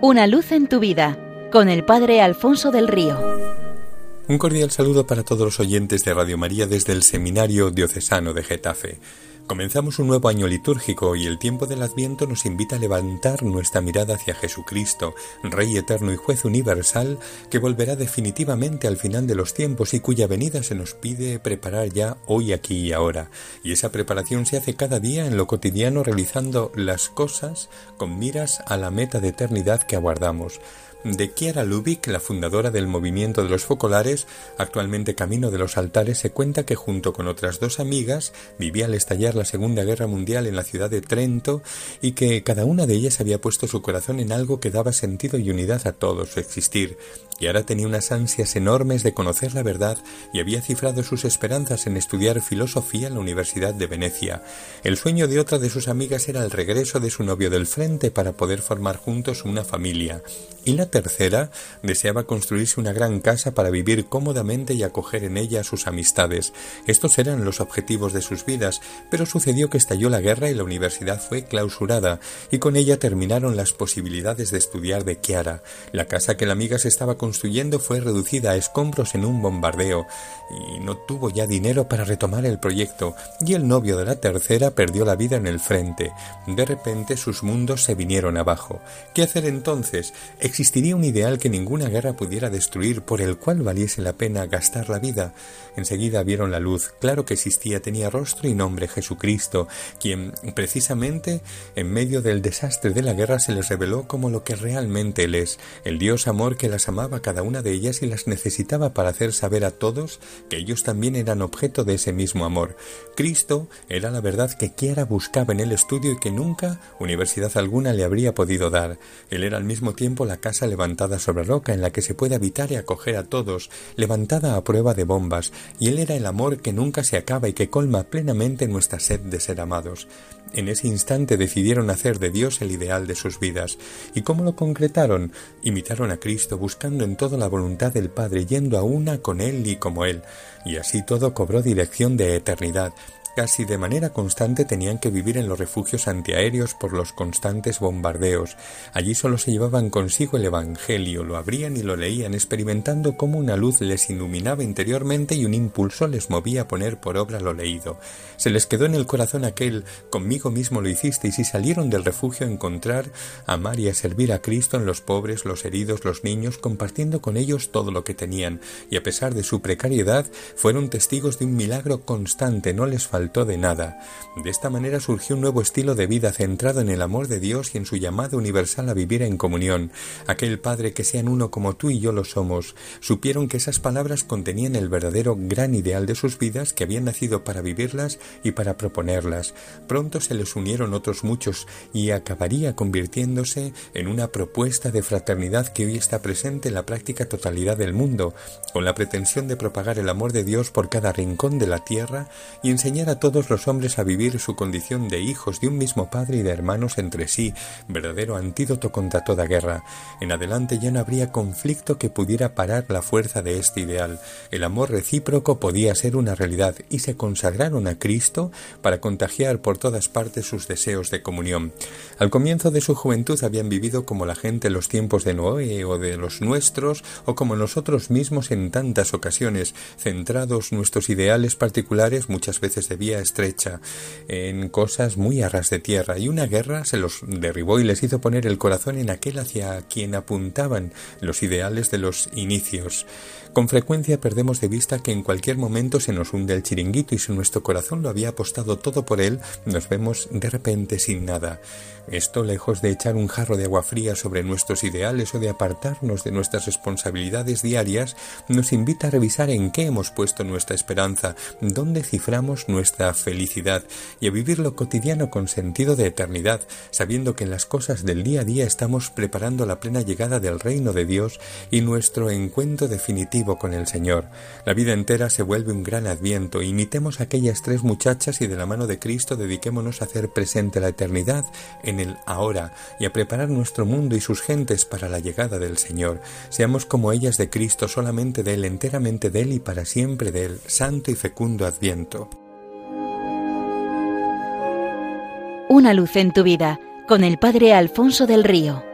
Una luz en tu vida con el Padre Alfonso del Río. Un cordial saludo para todos los oyentes de Radio María desde el Seminario Diocesano de Getafe. Comenzamos un nuevo año litúrgico y el tiempo del Adviento nos invita a levantar nuestra mirada hacia Jesucristo, Rey eterno y juez universal, que volverá definitivamente al final de los tiempos y cuya venida se nos pide preparar ya hoy, aquí y ahora. Y esa preparación se hace cada día en lo cotidiano realizando las cosas con miras a la meta de eternidad que aguardamos de Chiara Lubick, la fundadora del movimiento de los focolares, actualmente Camino de los Altares, se cuenta que junto con otras dos amigas vivía al estallar la Segunda Guerra Mundial en la ciudad de Trento y que cada una de ellas había puesto su corazón en algo que daba sentido y unidad a todo su existir, ahora tenía unas ansias enormes de conocer la verdad y había cifrado sus esperanzas en estudiar filosofía en la Universidad de Venecia. El sueño de otra de sus amigas era el regreso de su novio del frente para poder formar juntos una familia, y la tercera deseaba construirse una gran casa para vivir cómodamente y acoger en ella a sus amistades. Estos eran los objetivos de sus vidas, pero sucedió que estalló la guerra y la universidad fue clausurada, y con ella terminaron las posibilidades de estudiar de Chiara. La casa que la amiga se estaba construyendo fue reducida a escombros en un bombardeo, y no tuvo ya dinero para retomar el proyecto, y el novio de la tercera perdió la vida en el frente. De repente sus mundos se vinieron abajo. ¿Qué hacer entonces? ¿Existiría un ideal que ninguna guerra pudiera destruir por el cual valiese la pena gastar la vida? Enseguida vieron la luz. Claro que existía, tenía rostro y nombre Jesucristo, quien precisamente en medio del desastre de la guerra se les reveló como lo que realmente Él es, el Dios amor que las amaba cada una de ellas y las necesitaba para hacer saber a todos que ellos también eran objeto de ese mismo amor. Cristo era la verdad que Kiara buscaba en el estudio y que nunca universidad alguna le habría podido dar. Él era al mismo tiempo la casa levantada sobre roca en la que se puede habitar y acoger a todos, levantada a prueba de bombas, y Él era el amor que nunca se acaba y que colma plenamente nuestra sed de ser amados. En ese instante decidieron hacer de Dios el ideal de sus vidas. ¿Y cómo lo concretaron? Imitaron a Cristo, buscando en toda la voluntad del Padre, yendo a una con Él y como Él. Y así todo cobró dirección de eternidad, Casi de manera constante tenían que vivir en los refugios antiaéreos por los constantes bombardeos. Allí solo se llevaban consigo el Evangelio, lo abrían y lo leían, experimentando cómo una luz les iluminaba interiormente y un impulso les movía a poner por obra lo leído. Se les quedó en el corazón aquel conmigo mismo lo hicisteis y salieron del refugio a encontrar, amar y a servir a Cristo en los pobres, los heridos, los niños, compartiendo con ellos todo lo que tenían, y a pesar de su precariedad, fueron testigos de un milagro constante, no les faltó de nada. De esta manera surgió un nuevo estilo de vida centrado en el amor de Dios y en su llamada universal a vivir en comunión. Aquel Padre que sean uno como tú y yo lo somos. Supieron que esas palabras contenían el verdadero gran ideal de sus vidas que habían nacido para vivirlas y para proponerlas. Pronto se les unieron otros muchos y acabaría convirtiéndose en una propuesta de fraternidad que hoy está presente en la práctica totalidad del mundo, con la pretensión de propagar el amor de Dios por cada rincón de la tierra y enseñar a todos los hombres a vivir su condición de hijos de un mismo padre y de hermanos entre sí, verdadero antídoto contra toda guerra. En adelante ya no habría conflicto que pudiera parar la fuerza de este ideal. El amor recíproco podía ser una realidad y se consagraron a Cristo para contagiar por todas partes sus deseos de comunión. Al comienzo de su juventud habían vivido como la gente en los tiempos de Noé o de los nuestros o como nosotros mismos en tantas ocasiones, centrados nuestros ideales particulares muchas veces de estrecha, en cosas muy a ras de tierra, y una guerra se los derribó y les hizo poner el corazón en aquel hacia quien apuntaban los ideales de los inicios. Con frecuencia perdemos de vista que en cualquier momento se nos hunde el chiringuito y si nuestro corazón lo había apostado todo por él, nos vemos de repente sin nada. Esto, lejos de echar un jarro de agua fría sobre nuestros ideales o de apartarnos de nuestras responsabilidades diarias, nos invita a revisar en qué hemos puesto nuestra esperanza, dónde ciframos nuestra felicidad y a vivir lo cotidiano con sentido de eternidad, sabiendo que en las cosas del día a día estamos preparando la plena llegada del reino de Dios y nuestro encuentro definitivo con el Señor. La vida entera se vuelve un gran adviento. Imitemos a aquellas tres muchachas y de la mano de Cristo dediquémonos a hacer presente la eternidad en el ahora y a preparar nuestro mundo y sus gentes para la llegada del Señor. Seamos como ellas de Cristo, solamente de Él, enteramente de Él y para siempre de Él, santo y fecundo adviento. Una luz en tu vida con el Padre Alfonso del Río.